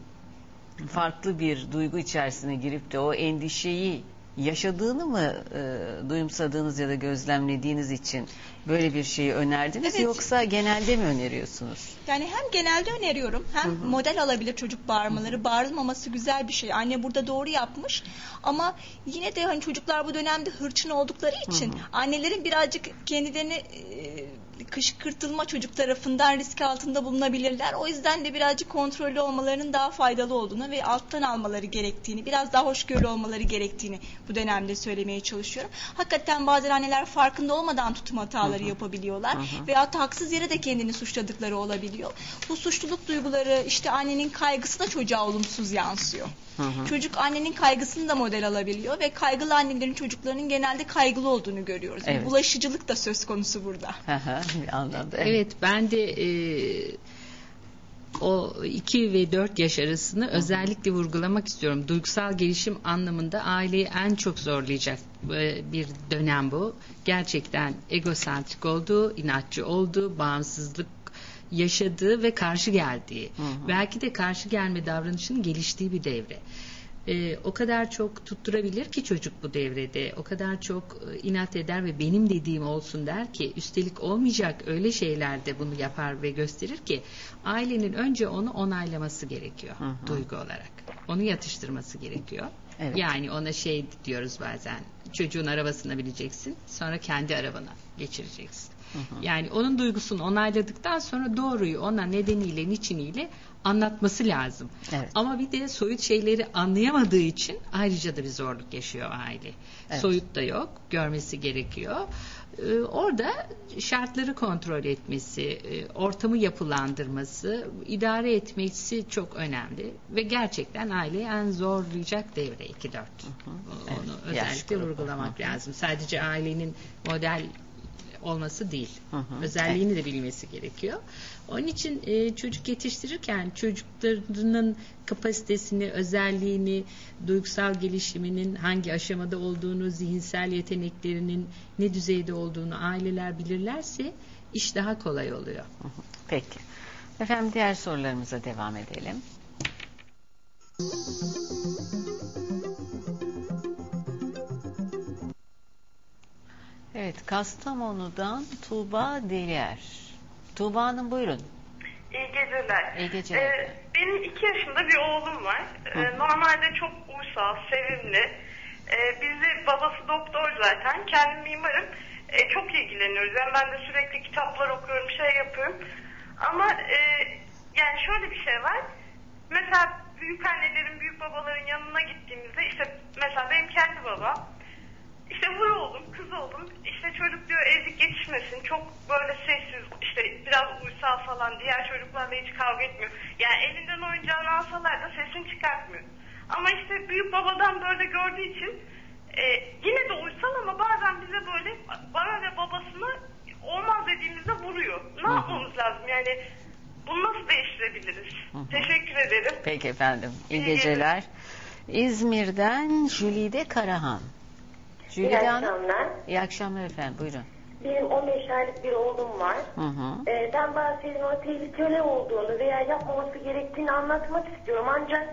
farklı bir duygu içerisine girip de o endişeyi yaşadığını mı e, duyumsadığınız ya da gözlemlediğiniz için böyle bir şeyi önerdiniz Evet. yoksa genelde mi öneriyorsunuz? Yani hem genelde öneriyorum hem model alabilir çocuk bağırmaları. Bağırılmaması güzel bir şey. Anne burada doğru yapmış ama yine de hani çocuklar bu dönemde hırçın oldukları için annelerin birazcık kendilerini e, kışkırtılma çocuk tarafından risk altında bulunabilirler. O yüzden de birazcık kontrollü olmalarının daha faydalı olduğunu ve alttan almaları gerektiğini, biraz daha hoşgörülü olmaları gerektiğini bu dönemde söylemeye çalışıyorum. Hakikaten bazen anneler farkında olmadan tutum hataları yapabiliyorlar veya haksız yere de kendini suçladıkları olabiliyor. Bu suçluluk duyguları işte annenin kaygısı da çocuğa olumsuz yansıyor. Çocuk annenin kaygısını da model alabiliyor ve kaygılı annelerin çocuklarının genelde kaygılı olduğunu görüyoruz. Evet. Bulaşıcılık da söz konusu burada. Hı hı, anlamda. Evet ben de e, o 2 ve 4 yaş arasını özellikle vurgulamak istiyorum. Duygusal gelişim anlamında aileyi en çok zorlayacak e, bir dönem bu. Gerçekten egosantrik olduğu, inatçı olduğu, bağımsızlık yaşadığı ve karşı geldiği. Belki de karşı gelme davranışının geliştiği bir devre. Ee, o kadar çok tutturabilir ki çocuk bu devrede. O kadar çok e, inat eder ve benim dediğim olsun der ki üstelik olmayacak öyle şeylerde bunu yapar ve gösterir ki ailenin önce onu onaylaması gerekiyor duygu olarak. Onu yatıştırması gerekiyor. Evet. Yani ona şey diyoruz bazen çocuğun arabasına bineceksin sonra kendi arabana geçireceksin. Yani onun duygusunu onayladıktan sonra doğruyu ona nedeniyle niçiniyle anlatması lazım. Evet. Ama bir de soyut şeyleri anlayamadığı için ayrıca da bir zorluk yaşıyor aile. Evet. Soyut da yok, görmesi gerekiyor. Ee, orada şartları kontrol etmesi, e, ortamı yapılandırması, idare etmesi çok önemli ve gerçekten aileyi en zorlayacak devre 2-4. Onu Evet, yaş özellikle vurgulamak lazım. Sadece ailenin model olması değil. Hı hı. Özelliğini de bilmesi gerekiyor. Onun için e, çocuk yetiştirirken çocuklarının kapasitesini, özelliğini, duygusal gelişiminin hangi aşamada olduğunu, zihinsel yeteneklerinin ne düzeyde olduğunu aileler bilirlerse iş daha kolay oluyor. Peki. Efendim diğer sorularımıza devam edelim. Evet, Kastamonu'dan Tuğba Delier. Tuğba Hanım buyurun. İyi geceler. İyi geceler. Ee, benim iki yaşında bir oğlum var. Ee, normalde çok uysal, sevimli. Ee, bizi babası doktor zaten. Kendim mimarım. Ee, çok ilgileniyoruz. Yani ben de sürekli kitaplar okuyorum, şey yapıyorum. Ama e, yani şöyle bir şey var. Mesela büyük annelerin, büyük babaların yanına gittiğimizde işte mesela benim kendi babam işte vur oğlum, kız oğlum, işte çocuk diyor ezik yetişmesin, çok böyle sessiz, işte biraz uysal falan, diğer çocuklarla hiç kavga etmiyor. Yani elinden oyuncağını alsalar da sesini çıkartmıyor. Ama işte büyük babadan böyle gördüğü için e, yine de uysal ama bazen bize böyle bana ve babasına olmaz dediğimizde vuruyor. Ne Hı hı. yapmamız lazım yani bunu nasıl değiştirebiliriz? hı. Teşekkür ederim. Peki efendim. İyi İyi geceler. İzmir'den Jülide Karahan. Jülide İyi Hanım. akşamlar. İyi akşamlar efendim. Buyurun. Benim 15 aylık bir oğlum var. Hı hı. Ee, ben bazen o tehlikeli olduğunu veya yapmaması gerektiğini anlatmak istiyorum. Ancak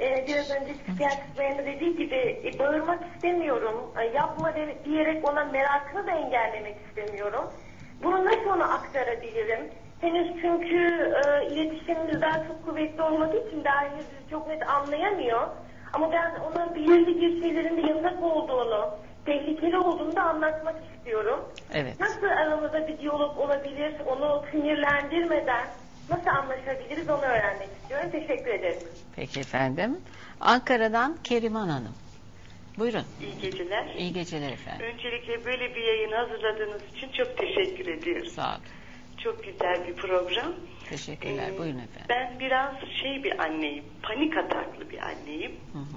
e, biraz önce psikiyatrist beyanı dediği gibi e, bağırmak istemiyorum. E, yapma de- diyerek ona merakını da engellemek istemiyorum. Bunu nasıl ona aktarabilirim? Henüz çünkü e, iletişimimiz daha çok kuvvetli olmadığı için daha henüz çok net anlayamıyor. Ama ben ona belirli bir şeylerin de yasak olduğunu, tehlikeli olduğunu da anlatmak istiyorum. Evet. Nasıl aramızda bir diyalog olabilir, onu sinirlendirmeden nasıl anlaşabiliriz onu öğrenmek istiyorum. Teşekkür ederim. Peki efendim. Ankara'dan Keriman Hanım. Buyurun. İyi geceler. İyi geceler efendim. Öncelikle böyle bir yayın hazırladığınız için çok teşekkür ediyoruz. Sağ olun. Çok güzel bir program. Teşekkürler. Ee, Buyurun efendim. Ben biraz şey bir anneyim, panik ataklı bir anneyim. Hı hı.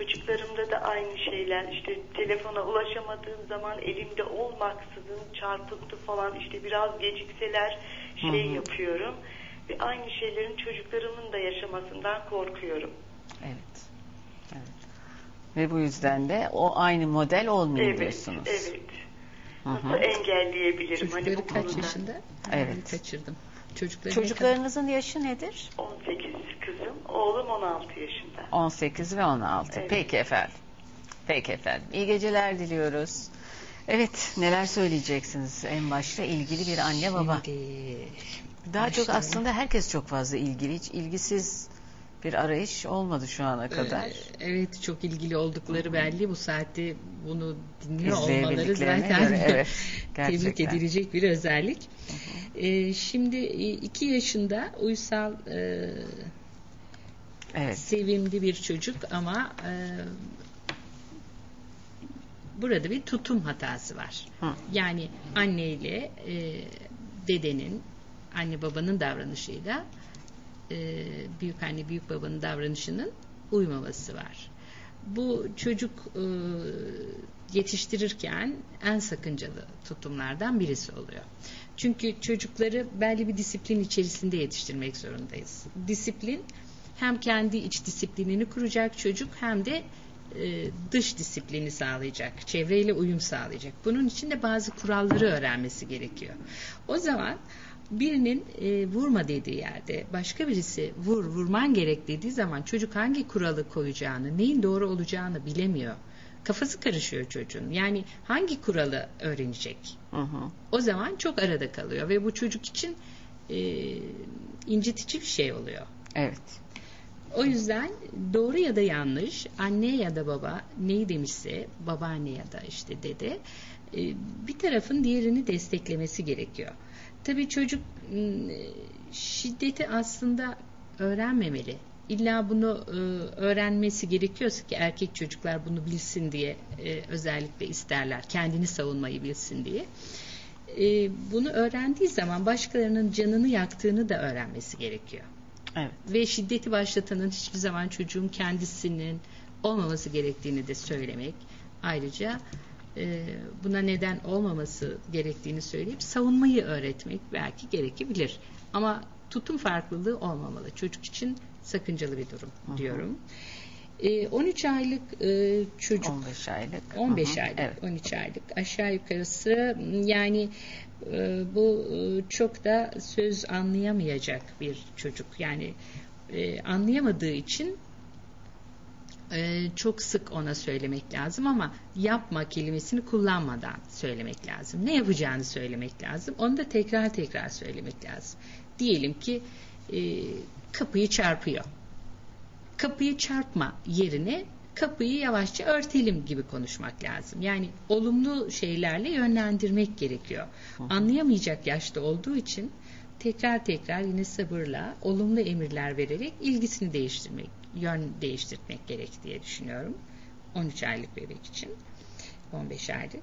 Çocuklarımda da aynı şeyler. İşte telefona ulaşamadığım zaman elimde olmaksızın çarpıntı falan işte biraz gecikseler şey Hı hı. yapıyorum. Ve aynı şeylerin çocuklarımın da yaşamasından korkuyorum. Evet. Evet. Ve bu yüzden de o aynı model olmuyor Evet, diyorsunuz. evet. Hı hı. Nasıl engelleyebilirim hani Çocukları bu kaç konuda? yaşında? Evet. Kaçırdım. Çocukları Çocuklarınızın yaşı nedir? 18 kızım, oğlum 16 yaşında. 18 ve 16. Evet. Peki efendim. Peki efendim. İyi geceler diliyoruz. Evet, neler söyleyeceksiniz en başta ilgili bir anne baba. Şimdi Daha çok aslında herkes çok fazla ilgili. Hiç ilgisiz bir arayış olmadı şu ana kadar. Ee, Evet çok ilgili oldukları belli. Bu saatte bunu dinliyor olmaları zaten göre, evet, tebrik edilecek bir özellik. Ee, şimdi e, iki yaşında uysal e, Evet. sevimli bir çocuk ama e, burada bir tutum hatası var. Hı. Yani anneyle e, dedenin anne babanın davranışıyla e, büyük anne büyük babanın davranışının uymaması var. Bu çocuk e, yetiştirirken en sakıncalı tutumlardan birisi oluyor. Çünkü çocukları belli bir disiplin içerisinde yetiştirmek zorundayız. Disiplin hem kendi iç disiplinini kuracak çocuk hem de e, dış disiplini sağlayacak, çevreyle uyum sağlayacak. Bunun için de bazı kuralları öğrenmesi gerekiyor. O zaman birinin e, vurma dediği yerde başka birisi vur, vurman gerek dediği zaman çocuk hangi kuralı koyacağını, neyin doğru olacağını bilemiyor. Kafası karışıyor çocuğun. Yani hangi kuralı öğrenecek? Hı hı. O zaman çok arada kalıyor ve bu çocuk için e, incitici bir şey oluyor. Evet. O yüzden doğru ya da yanlış anne ya da baba neyi demişse babaanne ya da işte dede e, bir tarafın diğerini desteklemesi gerekiyor. Tabii çocuk m, şiddeti aslında öğrenmemeli. İlla bunu e, öğrenmesi gerekiyorsa ki erkek çocuklar bunu bilsin diye e, özellikle isterler. Kendini savunmayı bilsin diye. Bunu öğrendiği zaman başkalarının canını yaktığını da öğrenmesi gerekiyor Evet. ve şiddeti başlatanın hiçbir zaman çocuğun kendisinin olmaması gerektiğini de söylemek. Ayrıca e, buna neden olmaması gerektiğini söyleyip savunmayı öğretmek belki gerekebilir. Ama tutum farklılığı olmamalı. Çocuk için sakıncalı bir durum diyorum. E, 13 aylık e, çocuk 15 aylık. 15 Hı hı, aylık, evet. 13 aylık aşağı yukarısı yani e, bu e, çok da söz anlayamayacak bir çocuk. Yani e, anlayamadığı için e, çok sık ona söylemek lazım ama yapma kelimesini kullanmadan söylemek lazım. Ne yapacağını söylemek lazım. Onu da tekrar tekrar söylemek lazım. Diyelim ki e, kapıyı çarpıyor. Kapıyı çarpma yerine kapıyı yavaşça örtelim gibi konuşmak lazım. Yani olumlu şeylerle yönlendirmek gerekiyor. Anlayamayacak yaşta olduğu için tekrar tekrar yine sabırla olumlu emirler vererek ilgisini değiştirmek, yön değiştirmek gerek diye düşünüyorum. 13 aylık bebek için. 15 aylık.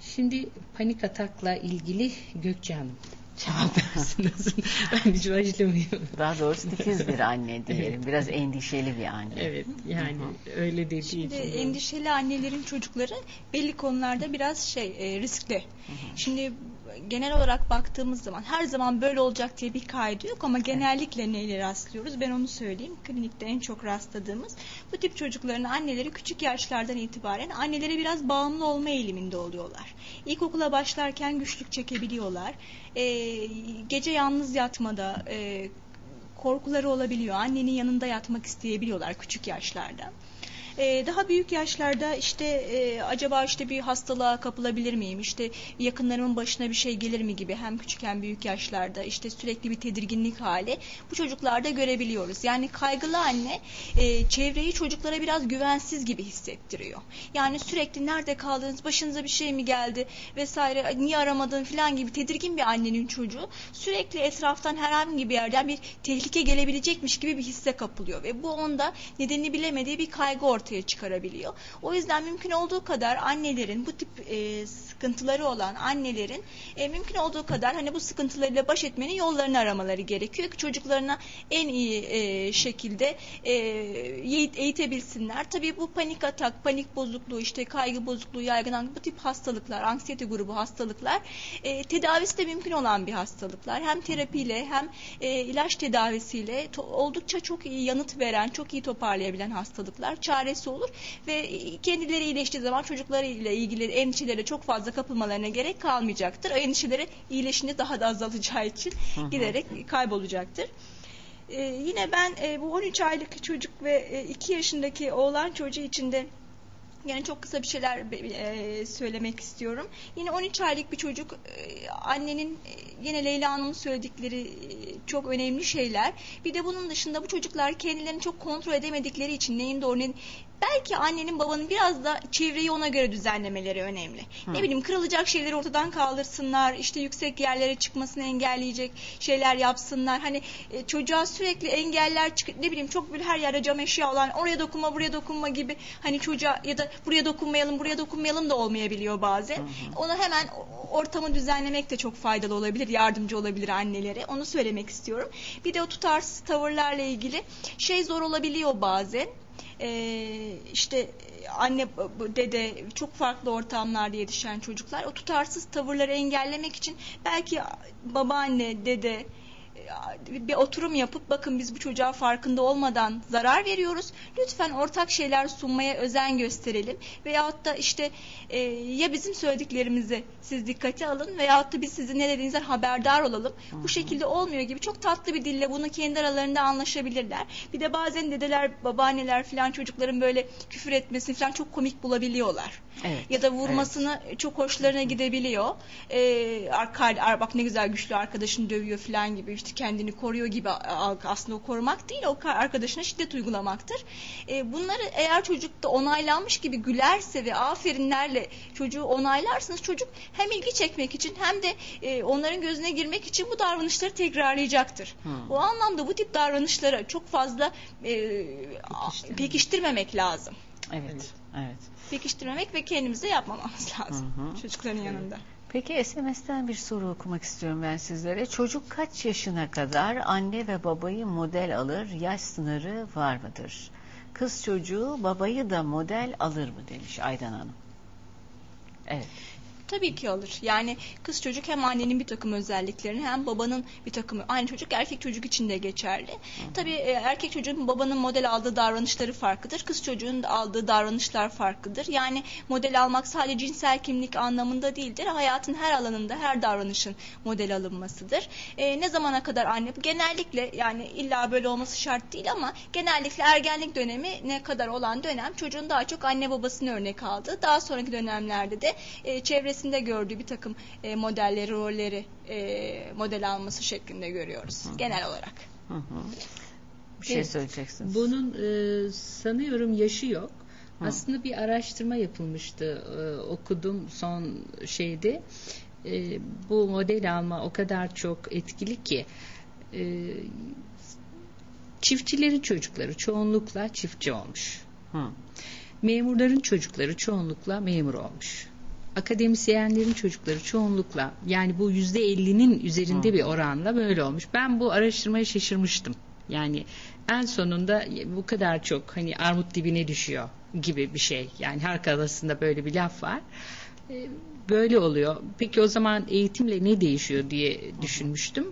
Şimdi panik atakla ilgili Gökçe Hanım cevap versin. ben hiç başlamayayım. Daha doğrusu titiz bir anne diyelim. Biraz endişeli bir anne. Evet yani öyle dediği Şimdi için. endişeli annelerin çocukları belli konularda biraz şey e, riskli. Şimdi genel olarak baktığımız zaman her zaman böyle olacak diye bir kaydı yok ama genellikle neyle rastlıyoruz ben onu söyleyeyim. Klinikte en çok rastladığımız bu tip çocukların anneleri küçük yaşlardan itibaren annelere biraz bağımlı olma eğiliminde oluyorlar. İlkokula başlarken güçlük çekebiliyorlar. E, gece yalnız yatmada e, korkuları olabiliyor. Annenin yanında yatmak isteyebiliyorlar küçük yaşlarda. Ee, daha büyük yaşlarda işte e, acaba işte bir hastalığa kapılabilir miyim? İşte yakınlarımın başına bir şey gelir mi gibi hem küçük hem büyük yaşlarda işte sürekli bir tedirginlik hali bu çocuklarda görebiliyoruz. Yani kaygılı anne e, çevreyi çocuklara biraz güvensiz gibi hissettiriyor. Yani sürekli nerede kaldınız, başınıza bir şey mi geldi vesaire niye aramadın falan gibi tedirgin bir annenin çocuğu sürekli etraftan herhangi bir yerden bir tehlike gelebilecekmiş gibi bir hisse kapılıyor ve bu onda nedenini bilemediği bir kaygı ortaya çıkarabiliyor. O yüzden mümkün olduğu kadar annelerin bu tip e, sıkıntıları olan annelerin e, mümkün olduğu kadar hani bu sıkıntılarıyla baş etmenin yollarını aramaları gerekiyor ki çocuklarına en iyi e, şekilde e, eğit- eğitebilsinler. Tabii bu panik atak, panik bozukluğu, işte kaygı bozukluğu, yaygınlık bu tip hastalıklar, anksiyete grubu hastalıklar e, tedavisi de mümkün olan bir hastalıklar. Hem terapiyle hem e, ilaç tedavisiyle oldukça çok iyi yanıt veren, çok iyi toparlayabilen hastalıklar. Çaresi olur ve kendileri iyileştiği zaman çocuklarıyla ilgili endişelere çok fazla kapılmalarına gerek kalmayacaktır. O endişeleri iyileşince daha da azalacağı için giderek kaybolacaktır. Ee, yine ben e, bu 13 aylık çocuk ve e, 2 yaşındaki oğlan çocuğu için de yani çok kısa bir şeyler e, söylemek istiyorum. Yine 13 aylık bir çocuk e, annenin e, yine Leyla Hanım'ın söyledikleri çok önemli şeyler. Bir de bunun dışında bu çocuklar kendilerini çok kontrol edemedikleri için neyin doğru neyin belki annenin babanın biraz da çevreyi ona göre düzenlemeleri önemli. Ne bileyim kırılacak şeyleri ortadan kaldırsınlar, işte yüksek yerlere çıkmasını engelleyecek şeyler yapsınlar. Hani e, çocuğa sürekli engeller çık ne bileyim çok böyle her yerde cam eşya olan oraya dokunma buraya dokunma gibi hani çocuğa ya da buraya dokunmayalım buraya dokunmayalım da olmayabiliyor bazen. Onu hemen ortamı düzenlemek de çok faydalı olabilir, yardımcı olabilir annelere. Onu söylemek istiyorum. Bir de o tutarsız tavırlarla ilgili şey zor olabiliyor bazen. Ee, işte anne dede çok farklı ortamlarda yetişen çocuklar. O tutarsız tavırları engellemek için belki babaanne dede bir oturum yapıp bakın biz bu çocuğa farkında olmadan zarar veriyoruz. Lütfen ortak şeyler sunmaya özen gösterelim. Veyahut da işte e, ya bizim söylediklerimizi siz dikkate alın veyahut da biz sizin ne dediğinizden haberdar olalım. Bu şekilde olmuyor gibi çok tatlı bir dille bunu kendi aralarında anlaşabilirler. Bir de bazen dedeler, babaanneler falan çocukların böyle küfür etmesini falan çok komik bulabiliyorlar. Evet. Ya da vurmasını çok hoşlarına gidebiliyor. Ee, arka, ar- bak ne güzel güçlü arkadaşını dövüyor falan gibi işte kendini koruyor gibi aslında o korumak değil o ka- arkadaşına şiddet uygulamaktır. Ee, bunları eğer çocukta onaylanmış gibi gülerse ve aferinlerle çocuğu onaylarsanız çocuk hem ilgi çekmek için hem de e, onların gözüne girmek için bu davranışları tekrarlayacaktır. O anlamda bu tip davranışları çok fazla e, pekiştirmemek lazım. Evet. Evet. Pekiştirmemek ve kendimize yapmamamız lazım Hı hı. çocukların yanında. Peki SMS'ten bir soru okumak istiyorum ben sizlere. Çocuk kaç yaşına kadar anne ve babayı model alır? Yaş sınırı var mıdır? Kız çocuğu babayı da model alır mı demiş Aydan Hanım. Evet. Tabii ki alır. Yani kız çocuk hem annenin bir takım özelliklerini hem babanın bir takım aynı çocuk erkek çocuk için de geçerli. Tabii e, erkek çocuğun babanın model aldığı davranışları farklıdır. Kız çocuğun aldığı davranışlar farklıdır. Yani model almak sadece cinsel kimlik anlamında değildir. Hayatın her alanında her davranışın model alınmasıdır. E, ne zamana kadar anne genellikle yani illa böyle olması şart değil ama genellikle ergenlik dönemi ne kadar olan dönem çocuğun daha çok anne babasını örnek aldığı. Daha sonraki dönemlerde de e, çevresinde gördüğü bir takım e, modelleri, rolleri e, model alması şeklinde görüyoruz genel olarak. Hı hı. Bir şey Evet. söyleyeceksiniz. Bunun e, sanıyorum yaşı yok. Aslında bir araştırma yapılmıştı. E, okudum son şeyde. E, bu model alma o kadar çok etkili ki e, çiftçilerin çocukları çoğunlukla çiftçi olmuş. Hı. Memurların çocukları çoğunlukla memur olmuş. Akademisyenlerin çocukları çoğunlukla yani bu yüzde ellinin üzerinde bir oranla böyle olmuş. Ben bu araştırmaya şaşırmıştım. Yani en sonunda bu kadar çok hani armut dibine düşüyor gibi bir şey. Yani halk arasında böyle bir laf var. Ee, Böyle oluyor. Peki o zaman eğitimle ne değişiyor diye düşünmüştüm.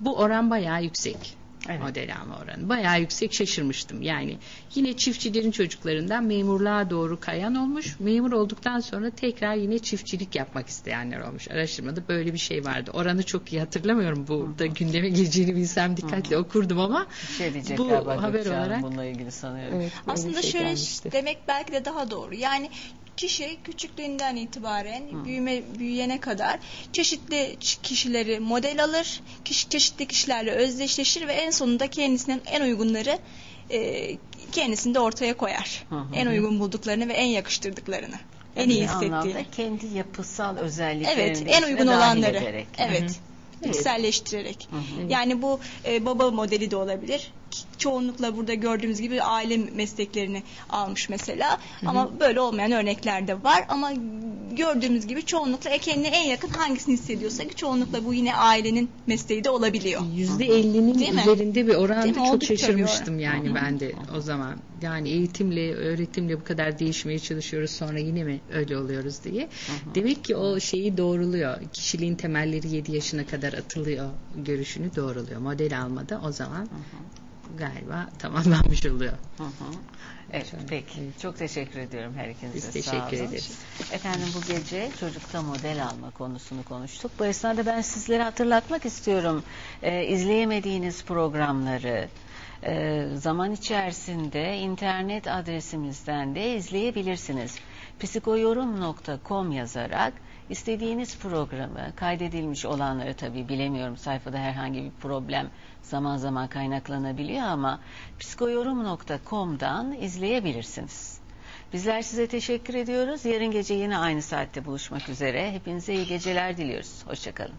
Bu oran bayağı yüksek. Evet. Model alma oranı. Bayağı yüksek şaşırmıştım. Yani yine çiftçilerin çocuklarından memurluğa doğru kayan olmuş. Memur olduktan sonra tekrar yine çiftçilik yapmak isteyenler olmuş. Araştırmada böyle bir şey vardı. Oranı çok iyi hatırlamıyorum. Burada gündeme gireceğini bilsem dikkatle okurdum ama Bir şey diyecek bu haber Gökçe olarak bununla ilgili sanıyorum. Evet, Aslında şey şöyle gelmişti. demek belki de daha doğru. Yani kişi küçüklüğünden itibaren büyüme büyüyene kadar çeşitli kişileri model alır, kişi çeşitli kişilerle özdeşleşir ve en sonunda kendisinin en uygunları e, kendisinde ortaya koyar. Hı hı. En uygun bulduklarını ve en yakıştırdıklarını. En iyi hissettiğini. kendi yapısal özelliklerini Evet, en uygun olanları. ederek. Evet. içselleştirerek. Yani bu e, baba modeli de olabilir. Çoğunlukla burada gördüğümüz gibi aile mesleklerini almış mesela. Ama böyle olmayan örnekler de var. Ama gördüğümüz gibi çoğunlukla e, kendine en yakın hangisini hissediyorsa ki çoğunlukla bu yine ailenin mesleği de olabiliyor. Yüzde ellinin mi? üzerinde bir oranda çok Oldukça şaşırmıştım yani ben de o zaman. Yani eğitimle, öğretimle bu kadar değişmeye çalışıyoruz sonra yine mi öyle oluyoruz diye. Demek ki o şeyi doğruluyor. Kişiliğin temelleri 7 yaşına kadar atılıyor görüşünü doğruluyor. Model almada o zaman galiba tamamlanmış oluyor. Hı hı. Evet, peki. Çok teşekkür ediyorum her ikinize. Biz Sağ teşekkür olun. ederiz. Efendim bu gece çocukta model alma konusunu konuştuk. Bu esnada ben sizlere hatırlatmak istiyorum. Ee, izleyemediğiniz programları e, zaman içerisinde internet adresimizden de izleyebilirsiniz. psikoyorum.com yazarak istediğiniz programı kaydedilmiş olanları tabii bilemiyorum sayfada herhangi bir problem zaman zaman kaynaklanabiliyor ama psikoyorum.com'dan izleyebilirsiniz. Bizler size teşekkür ediyoruz. Yarın gece yine aynı saatte buluşmak üzere. Hepinize iyi geceler diliyoruz. Hoşçakalın.